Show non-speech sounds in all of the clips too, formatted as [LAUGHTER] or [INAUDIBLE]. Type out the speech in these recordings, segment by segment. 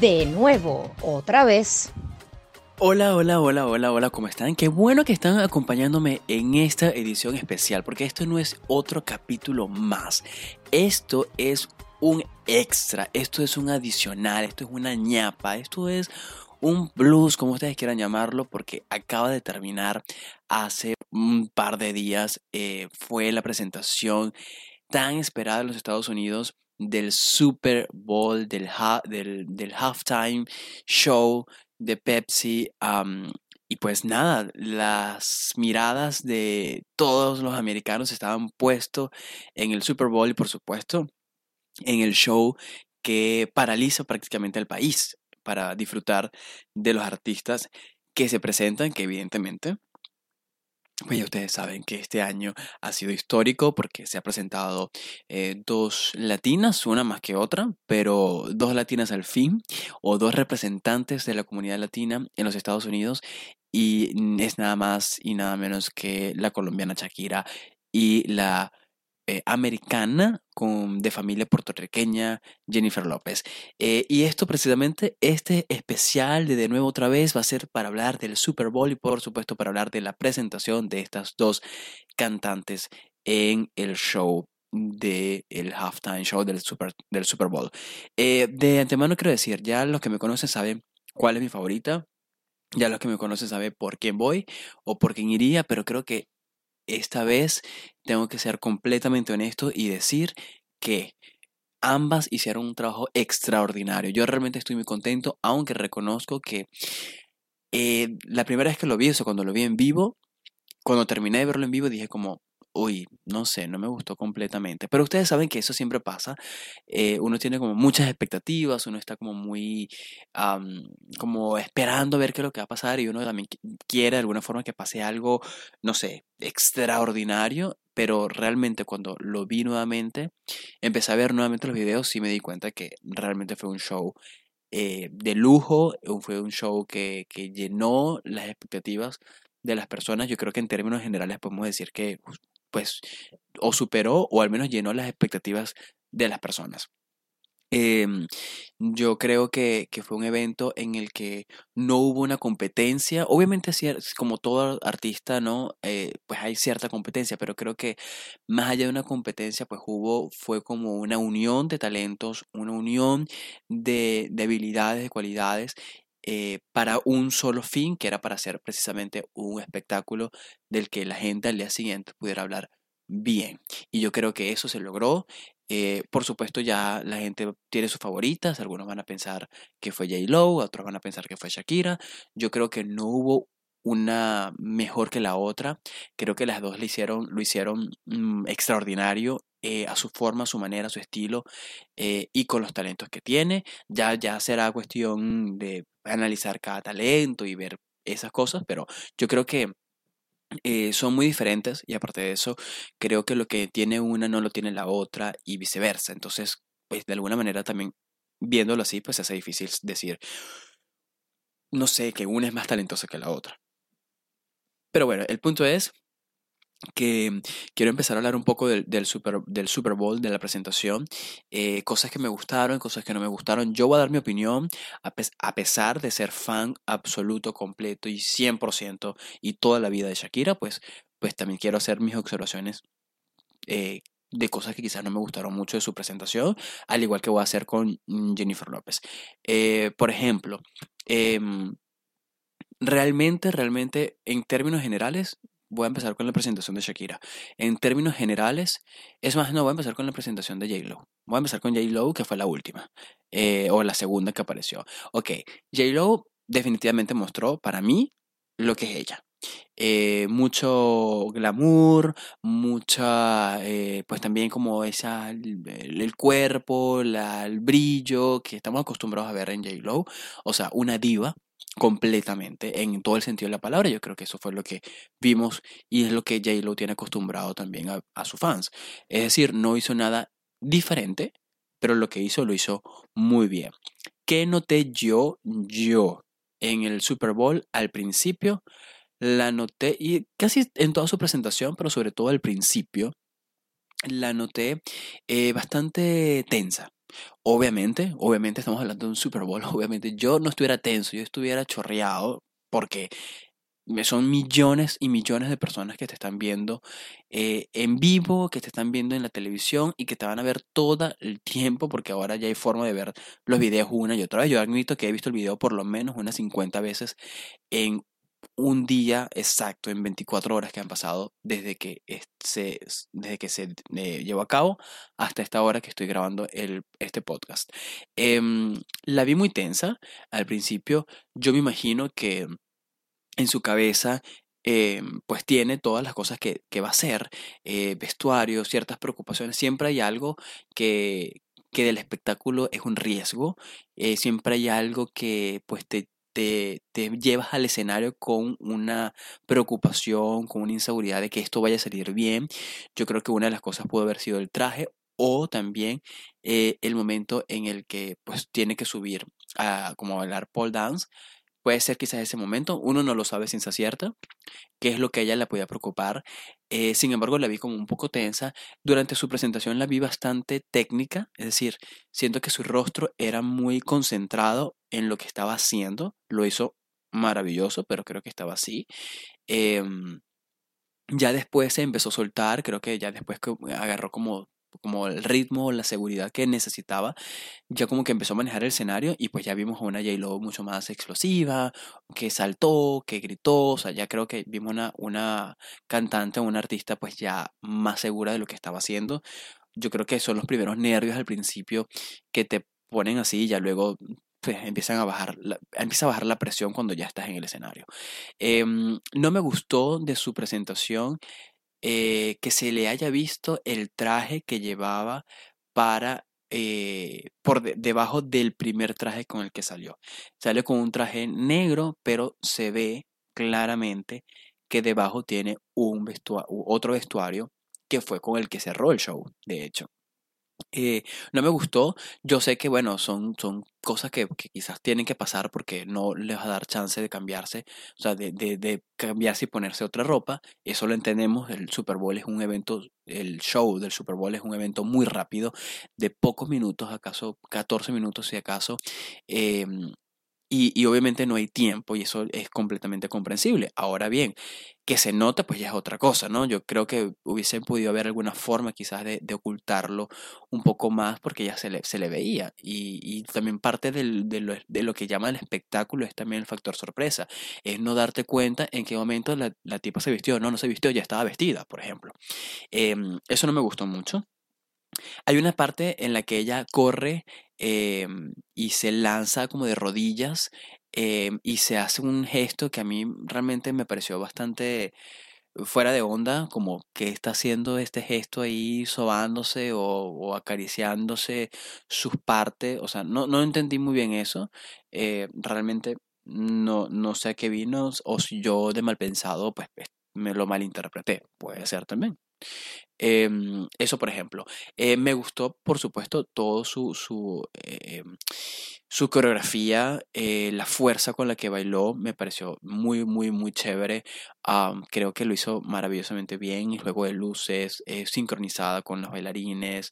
De nuevo, otra vez. Hola, hola, hola, hola, hola, ¿cómo están? Qué bueno que están acompañándome en esta edición especial, porque esto no es otro capítulo más. Esto es un extra, esto es un adicional, esto es una ñapa, esto es un blues, como ustedes quieran llamarlo, porque acaba de terminar hace un par de días. eh, fue la presentación tan esperada en los Estados Unidos del Super Bowl, del, del, halftime show de Pepsi. y pues nada, las miradas de todos los americanos estaban puestos en el Super Bowl y por supuesto en el show que paraliza prácticamente al país para disfrutar de los artistas que se presentan, que evidentemente, pues ya ustedes saben que este año ha sido histórico porque se ha presentado eh, dos latinas, una más que otra, pero dos latinas al fin, o dos representantes de la comunidad latina en los Estados Unidos, y es nada más y nada menos que la colombiana Shakira y la eh, americana con, de familia puertorriqueña, Jennifer López. Eh, y esto precisamente, este especial de De nuevo otra vez va a ser para hablar del Super Bowl y por supuesto para hablar de la presentación de estas dos cantantes en el show del el halftime show del Super, del Super Bowl. Eh, de antemano quiero decir, ya los que me conocen saben cuál es mi favorita, ya los que me conocen saben por quién voy o por quién iría, pero creo que esta vez tengo que ser completamente honesto y decir que ambas hicieron un trabajo extraordinario. Yo realmente estoy muy contento, aunque reconozco que eh, la primera vez que lo vi, eso cuando lo vi en vivo, cuando terminé de verlo en vivo dije como, uy, no sé, no me gustó completamente. Pero ustedes saben que eso siempre pasa. eh, uno tiene como muchas expectativas, uno está como muy, am, como esperando a ver qué es lo que va a pasar y uno también qui- quiere de alguna forma que pase algo, no sé, extraordinario. Pero realmente cuando lo vi nuevamente, empecé a ver nuevamente los videos y me di cuenta que realmente fue un show eh, de lujo, fue un show que, que llenó las expectativas de las personas. Yo creo que en términos generales podemos decir que pues o superó o al menos llenó las expectativas de las personas. Em, yo creo que, que fue un evento en el que no hubo una competencia. Obviamente, como todo artista, ¿no? Eh, pues hay cierta competencia, pero creo que más allá de una competencia, pues hubo, fue como una unión de talentos, una unión de, de habilidades, de cualidades, eh, para un solo fin, que era para hacer precisamente un espectáculo del que la gente al día siguiente pudiera hablar bien. Y yo creo que eso se logró. Eh, por supuesto, ya la gente tiene sus favoritas. Algunos van a pensar que fue J-Lo, otros van a pensar que fue Shakira. Yo creo que no hubo una mejor que la otra. Creo que las dos lo hicieron, lo hicieron mm, extraordinario eh, a su forma, a su manera, a su estilo eh, y con los talentos que tiene. Ya, ya será cuestión de analizar cada talento y ver esas cosas, pero yo creo que eh, son muy diferentes y aparte de eso, creo que lo que tiene una no lo tiene la otra y viceversa. Entonces, pues de alguna manera también viéndolo así, pues hace difícil decir, no sé, que una es más talentosa que la otra. Pero bueno, el punto es que quiero empezar a hablar un poco del, Super, del Super Bowl, de la presentación, eh, cosas que me gustaron, cosas que no me gustaron. Yo voy a dar mi opinión a pesar de ser fan absoluto, completo y 100% y toda la vida de Shakira, pues, pues también quiero hacer mis observaciones eh, de cosas que quizás no me gustaron mucho de su presentación, al igual que voy a hacer con mm, Jennifer López. Eh, por ejemplo, em, realmente, realmente, en términos generales, voy a empezar con la presentación de Shakira. En términos generales, es más, no, voy a empezar con la presentación de J-Lo. Voy a empezar con J-Lo, que fue la última, eh, o la segunda que apareció. Ok, J-Lo definitivamente mostró para mí lo que es ella. Eh, mucho glamour, mucha, eh, pues también como esa, el, el cuerpo, la, el brillo que estamos acostumbrados a ver en J-Lo. O sea, una diva completamente en todo el sentido de la palabra. Yo creo que eso fue lo que vimos y es lo que J-Lo tiene acostumbrado también a, a sus fans. Es decir, no hizo nada diferente, pero lo que hizo lo hizo muy bien. ¿Qué noté yo? Yo, en el Super Bowl al principio la noté, y casi en toda su presentación, pero sobre todo al principio, la noté eh, bastante tensa. Obviamente, obviamente estamos hablando de un Super Bowl, [LAUGHS] obviamente yo no estuviera tenso, yo estuviera chorreado porque son millones y millones de personas que te están viendo eh, en vivo, que te están viendo en la televisión y que te van a ver todo el tiempo porque ahora ya hay forma de ver los videos una y otra vez. Yo admito que he visto el video por lo menos unas 50 veces en un día exacto, en 24 horas que han pasado desde que se, desde que se eh, llevó a cabo hasta esta hora que estoy grabando el, este podcast. Em, la vi muy tensa al principio. Yo me imagino que en su cabeza em, pues tiene todas las cosas que, va a hacer, eh, vestuario, ciertas preocupaciones, siempre hay algo que, que del espectáculo es un riesgo, eh, siempre hay algo que pues te, te, llevas al escenario con una preocupación, con una inseguridad de que esto vaya a salir bien. Yo creo que una de las cosas puede haber sido el traje o también eh, el momento en el que pues tiene que subir a como bailar pole dance Puede ser quizás ese momento, uno no lo sabe ciencia cierta, qué es lo que a ella le podía preocupar. Eh, sin embargo, la vi como un poco tensa. Durante su presentación la vi bastante técnica, es decir, siento que su rostro era muy concentrado en lo que estaba haciendo. Lo hizo maravilloso, pero creo que estaba así. Em, ya después se empezó a soltar, creo que ya después que agarró como como el ritmo, la seguridad que necesitaba, ya como que empezó a manejar el escenario y pues ya vimos a una J-Lo mucho más explosiva, que saltó, que gritó, o sea, ya creo que vimos una, una cantante, una artista pues ya más segura de lo que estaba haciendo. Yo creo que son los primeros nervios al principio que te ponen así y ya luego pues, empiezan a bajar, empieza a bajar la presión cuando ya estás en el escenario. Em, no me gustó de su presentación eh, que se le haya visto el traje que llevaba para eh, por debajo del primer traje con el que salió. Sale con un traje negro, pero se ve claramente que debajo tiene un otro vestuario que fue con el que cerró el show, de hecho. Eh, no me gustó. Yo sé que, bueno, son, son cosas que, quizás tienen que pasar porque no les va a dar chance de cambiarse, o sea, de, de, cambiarse y ponerse otra ropa. Eso lo entendemos. El Super Bowl es un evento, el show del Super Bowl es un evento muy rápido, de pocos minutos, acaso 14 minutos si acaso. Em, y, obviamente no hay tiempo y eso es completamente comprensible. Ahora bien, que se nota, pues ya es otra cosa, ¿no? Yo creo que hubiese podido haber alguna forma quizás de, ocultarlo un poco más porque ya se le, se le veía. Y, también parte de, lo, de, lo, que llama el espectáculo es también el factor sorpresa. Es no darte cuenta en qué momento la, la tipa se vistió. No, no se vistió, ya estaba vestida, por ejemplo. Em, eso no me gustó mucho. Hay una parte en la que ella corre em, y se lanza como de rodillas em, y se hace un gesto que a mí realmente me pareció bastante fuera de onda, como que está haciendo este gesto ahí sobándose o, acariciándose sus partes, o sea, no, no entendí muy bien eso, eh, realmente no, no sé a qué vino o si yo de mal pensado pues me lo malinterpreté, puede ser también. Em, eso, por ejemplo. Eh, me gustó, por supuesto, todo su, su, em, su coreografía, eh, la fuerza con la que bailó, me pareció muy, muy, muy chévere. creo que lo hizo maravillosamente bien. Y juego de luces, eh, sincronizada con los bailarines.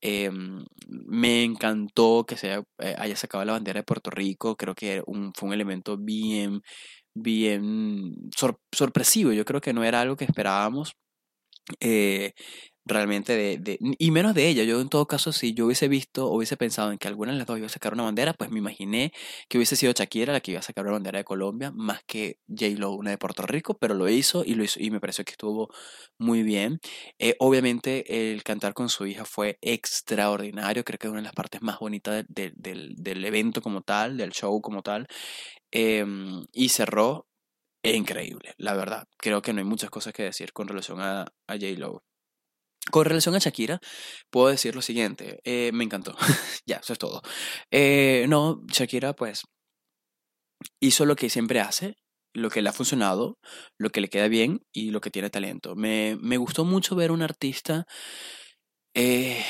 Em, me encantó que se haya, sacado la bandera de Puerto Rico. Creo que fue un elemento bien, bien sorpresivo. Yo creo que no era algo que esperábamos eh, realmente de, de, y menos de ella. Yo en todo caso, si yo hubiese visto o hubiese pensado en que alguna de las dos iba a sacar una bandera, pues me imaginé que hubiese sido Shakira la que iba a sacar una bandera de Colombia, más que J-Lo una de Puerto Rico, pero lo hizo y lo hizo y me pareció que estuvo muy bien. Eh, obviamente el cantar con su hija fue extraordinario, creo que es una de las partes más bonitas del, del evento como tal, del show como tal. Em, y cerró increíble, la verdad. Creo que no hay muchas cosas que decir con relación a, a J-Lo. Con relación a Shakira, puedo decir lo siguiente, eh, me encantó, [LAUGHS] ya, eso es todo. Eh, no, Shakira pues hizo lo que siempre hace, lo que le ha funcionado, lo que le queda bien y lo que tiene talento. Me, me gustó mucho ver a un artista eh,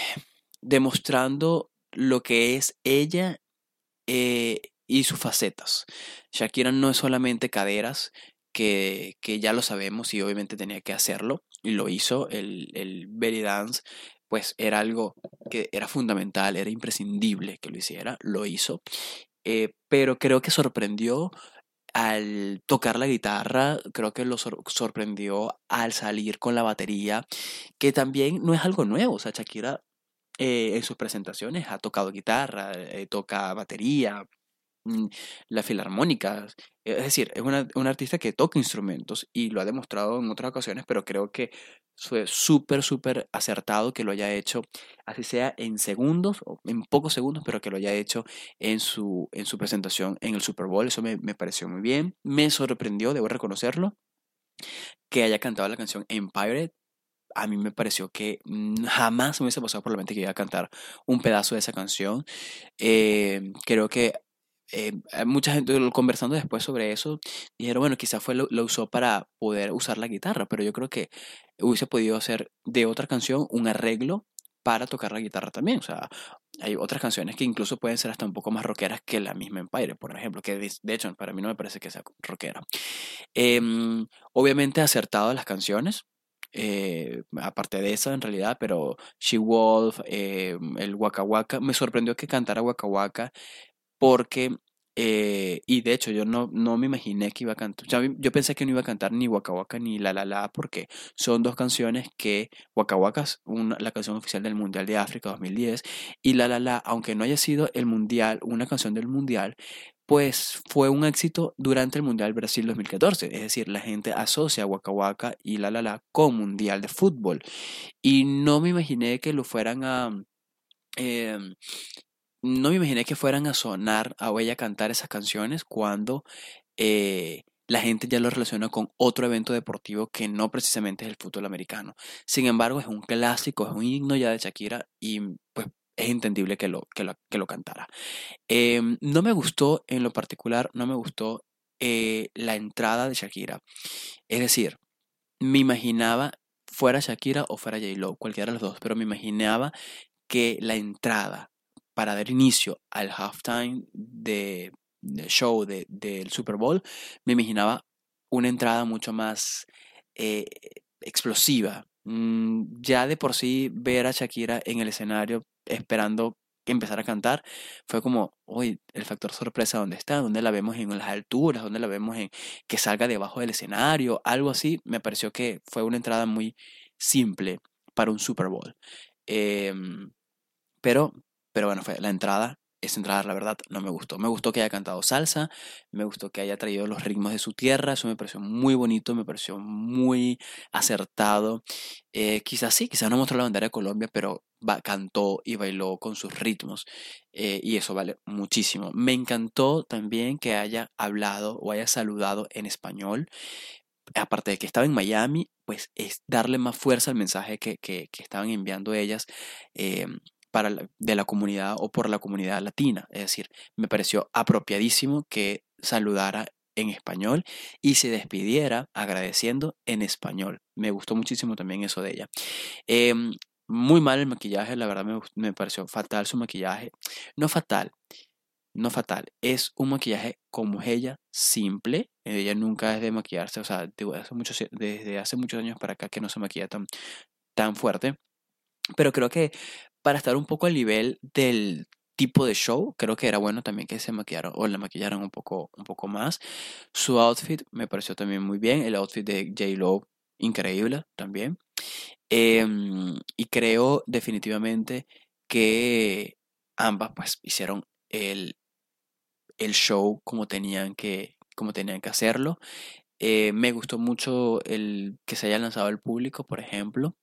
demostrando lo que es ella y sus facetas. Shakira no es solamente caderas, que, que, ya lo sabemos y obviamente tenía que hacerlo, y lo hizo, el, el belly dance, pues era algo que era fundamental, era imprescindible que lo hiciera, lo hizo, eh, pero creo que sorprendió al tocar la guitarra, creo que lo sorprendió al salir con la batería, que también no es algo nuevo, o sea, Shakira eh, en sus presentaciones ha tocado guitarra, eh, toca batería, la filarmónica, es decir, es una, una, artista que toca instrumentos y lo ha demostrado en otras ocasiones, pero creo que fue súper, súper acertado que lo haya hecho, así sea en segundos, o en pocos segundos, pero que lo haya hecho en su, en su presentación en el Super Bowl. Eso me, me pareció muy bien. Me sorprendió, debo reconocerlo, que haya cantado la canción Empire. A mí me pareció que jamás me hubiese pasado por la mente que iba a cantar un pedazo de esa canción. Eh, creo que eh, mucha gente conversando después sobre eso dijeron, bueno, quizás fue lo, usó para poder usar la guitarra, pero yo creo que hubiese podido hacer de otra canción un arreglo para tocar la guitarra también. O sea, hay otras canciones que incluso pueden ser hasta un poco más rockeras que la misma Empire, por ejemplo, que de, hecho para mí no me parece que sea rockera. Em, obviamente acertado las canciones, eh, aparte de esa en realidad, pero She Wolf, eh, el Waka Waka, me sorprendió que cantara Waka Waka porque, eh, y de hecho yo no, no me imaginé que iba a cantar, yo pensé que no iba a cantar ni Waka Waka ni La La La porque son dos canciones que, Waka Waka es la canción oficial del Mundial de África 2010 y La La La, aunque no haya sido el Mundial, una canción del Mundial, pues fue un éxito durante el Mundial Brasil 2014. Es decir, la gente asocia Waka Waka y La La La con Mundial de Fútbol. Y no me imaginé que lo fueran a... Eh, no me imaginé que fueran a sonar a cantar esas canciones cuando eh, la gente ya lo relaciona con otro evento deportivo que no precisamente es el fútbol americano. Sin embargo, es un clásico, es un himno ya de Shakira y pues es entendible que lo, que lo, que lo cantara. Em, no me gustó, en lo particular, no me gustó eh, la entrada de Shakira. Es decir, me imaginaba fuera Shakira o fuera J-Lo, cualquiera de los dos, pero me imaginaba que la entrada para dar inicio al halftime de, show del Super Bowl, me imaginaba una entrada mucho más eh, explosiva. Mm, ya de por sí ver a Shakira en el escenario esperando que empezara a cantar, fue como, uy, el factor sorpresa, ¿dónde está? ¿Dónde la vemos en las alturas? ¿Dónde la vemos en que salga debajo del escenario? Algo así, me pareció que fue una entrada muy simple para un Super Bowl. Em, pero pero bueno, fue la entrada. Esa entrada, la verdad, no me gustó. Me gustó que haya cantado salsa, me gustó que haya traído los ritmos de su tierra, eso me pareció muy bonito, me pareció muy acertado. Eh, quizás sí, quizás no mostró la bandera de Colombia, pero cantó y bailó con sus ritmos eh, y eso vale muchísimo. Me encantó también que haya hablado o haya saludado en español aparte de que estaba en Miami, pues es darle más fuerza al mensaje que, que, estaban enviando ellas eh, de la comunidad o por la comunidad latina. Es decir, me pareció apropiadísimo que saludara en español y se despidiera agradeciendo en español. Me gustó muchísimo también eso de ella. Em, muy mal el maquillaje, la verdad me, me, pareció fatal su maquillaje. No fatal, no fatal, es un maquillaje como ella, simple. Ella nunca es de maquillarse, o sea, hace muchos, desde hace muchos años para acá que no se maquilla tan, tan fuerte. Pero creo que para estar un poco al nivel del tipo de show, creo que era bueno también que se maquillaron o la maquillaran un poco, un poco más. Su outfit me pareció también muy bien, el outfit de J. Lo increíble también. Em, y creo definitivamente que ambas pues hicieron el, el show como tenían que, como tenían que hacerlo. Eh, me gustó mucho el que se haya lanzado al público, por ejemplo.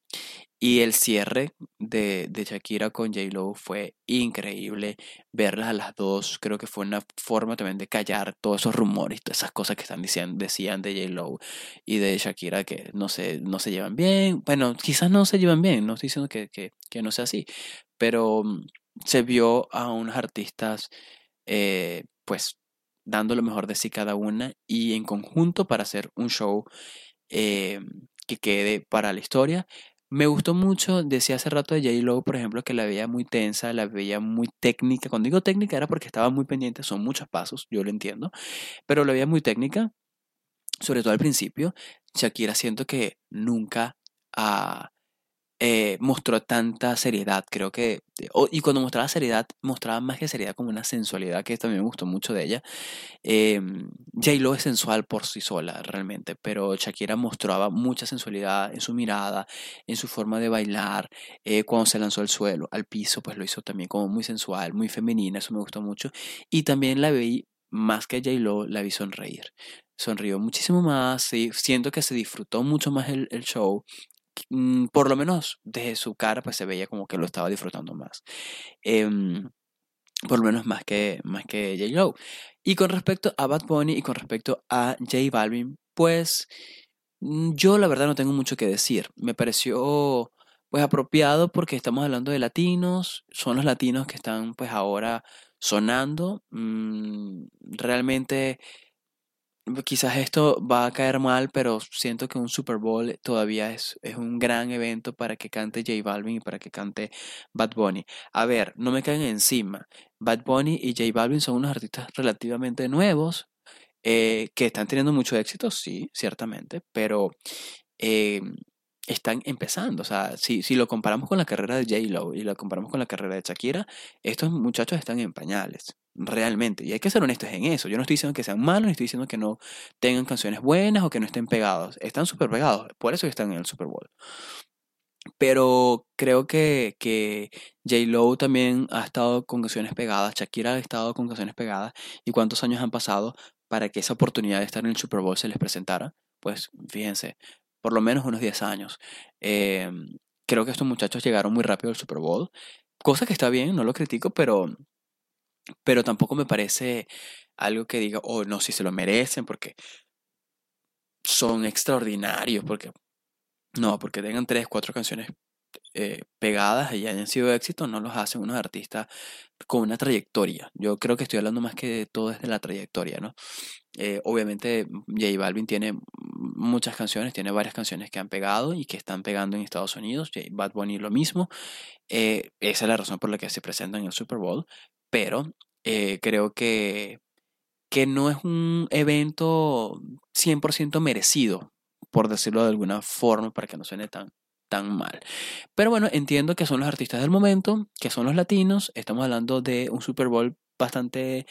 Y el cierre de, de Shakira con J-Lo fue increíble. Verlas a las dos, creo que fue una forma también de callar todos esos rumores, todas esas cosas que están diciendo, decían de J-Lo y de Shakira que no se, no se llevan bien. Bueno, quizás no se llevan bien, no estoy diciendo que, que, que no sea así, pero mm, se vio a unos artistas, eh, pues, dando lo mejor de sí cada una y en conjunto para hacer un show eh, que quede para la historia Me gustó mucho, decía hace rato de J-Lo, por ejemplo, que la veía muy tensa, la veía muy técnica. Cuando digo técnica era porque estaba muy pendiente, son muchos pasos, yo lo entiendo, pero la veía muy técnica, sobre todo al principio. Shakira siento que nunca ha eh, mostró tanta seriedad, creo que, y cuando mostraba seriedad, mostraba más que seriedad como una sensualidad que también me gustó mucho de ella. Eh, J-Lo es sensual por sí sola, realmente, pero Shakira mostraba mucha sensualidad en su mirada, en su forma de bailar, eh, cuando se lanzó al suelo, al piso, pues lo hizo también como muy sensual, muy femenina, eso me gustó mucho. Y también la vi, más que J-Lo, la vi sonreír sonrió muchísimo más, y siento que se disfrutó mucho más el, el, show, por lo menos desde su cara, pues se veía como que lo estaba disfrutando más. Em, por lo menos más que, más que J. Lo. Y con respecto a Bad Bunny y con respecto a J Balvin, pues mm, yo la verdad no tengo mucho que decir. Me pareció pues apropiado porque estamos hablando de latinos, son los latinos que están pues ahora sonando. Mm, realmente quizás esto va a caer mal, pero siento que un Super Bowl todavía es, es, un gran evento para que cante J Balvin y para que cante Bad Bunny. A ver, no me caen encima. Bad Bunny y J Balvin son unos artistas relativamente nuevos eh, que están teniendo mucho éxito, sí, ciertamente, pero eh, están empezando. O sea, si, si lo comparamos con la carrera de J Lo y lo comparamos con la carrera de Shakira, estos muchachos están en pañales realmente. Y hay que ser honestos en eso. Yo no estoy diciendo que sean malos, ni estoy diciendo que no tengan canciones buenas o que no estén pegados. Están súper pegados, por eso están en el Super Bowl. Pero creo que, que J-Lo también ha estado con canciones pegadas, Shakira ha estado con canciones pegadas. ¿Y cuántos años han pasado para que esa oportunidad de estar en el Super Bowl se les presentara? Pues fíjense, por lo menos unos 10 años. Eh, creo que estos muchachos llegaron muy rápido al Super Bowl. Cosa que está bien, no lo critico, pero pero tampoco me parece algo que diga, oh, no, si se lo merecen porque son extraordinarios, porque no, porque tengan tres, cuatro canciones eh, pegadas y hayan sido éxitos, no los hacen unos artistas con una trayectoria. Yo creo que estoy hablando más que de todo desde la trayectoria, ¿no? Eh, obviamente J Balvin tiene muchas canciones, tiene varias canciones que han pegado y que están pegando en Estados Unidos, J Bad Bunny lo mismo. Eh, esa es la razón por la que se presentan en el Super Bowl, pero eh, creo que, que no es un evento 100% merecido, por decirlo de alguna forma, para que no suene tan, tan mal. Pero bueno, entiendo que son los artistas del momento, que son los latinos, estamos hablando de un Super Bowl bastante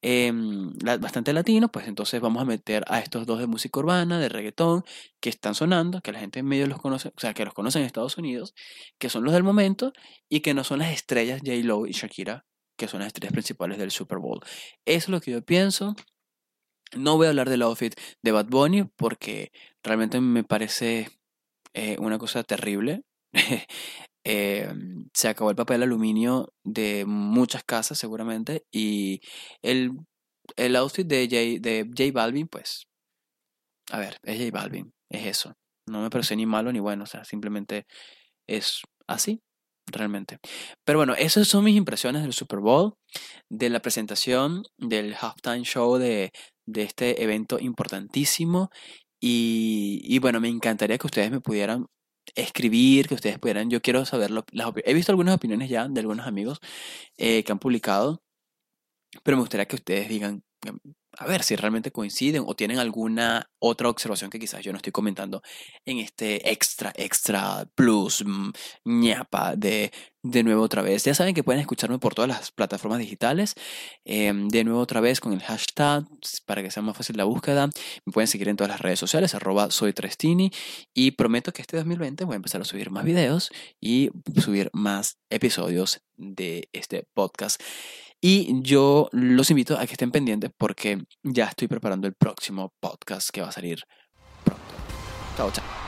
em, bastante latino, pues entonces vamos a meter a estos dos de música urbana, de reggaetón, que están sonando, que la gente en medio los conoce, o sea, que los conocen en Estados Unidos, que son los del momento y que no son las estrellas J. Lo y Shakira que son las estrellas principales del Super Bowl. Eso es lo que yo pienso. No voy a hablar del outfit de Bad Bunny porque realmente me parece eh, una cosa terrible. [LAUGHS] Em, se acabó el papel aluminio de muchas casas seguramente y el, el outfit de J, de J Balvin, pues, a ver, es J Balvin, es eso. No me parece ni malo ni bueno, o sea, simplemente es así realmente. Pero bueno, esas son mis impresiones del Super Bowl, de la presentación del halftime show de, de este evento importantísimo. Y, y, bueno, me encantaría que ustedes me pudieran escribir, que ustedes pudieran, yo quiero saberlo. he visto algunas opiniones ya de algunos amigos eh, que han publicado, pero me gustaría que ustedes digan a ver si realmente coinciden o tienen alguna otra observación que quizás yo no estoy comentando en este extra, extra plus mm, ñapa de de nuevo otra vez. Ya saben que pueden escucharme por todas las plataformas digitales. Em, de nuevo otra vez con el hashtag para que sea más fácil la búsqueda. Me pueden seguir en todas las redes sociales, arroba soy Trestini. Y prometo que este 2020 voy a empezar a subir más videos y subir más episodios de este podcast. Y yo los invito a que estén pendientes porque ya estoy preparando el próximo podcast que va a salir pronto. Chao, chao.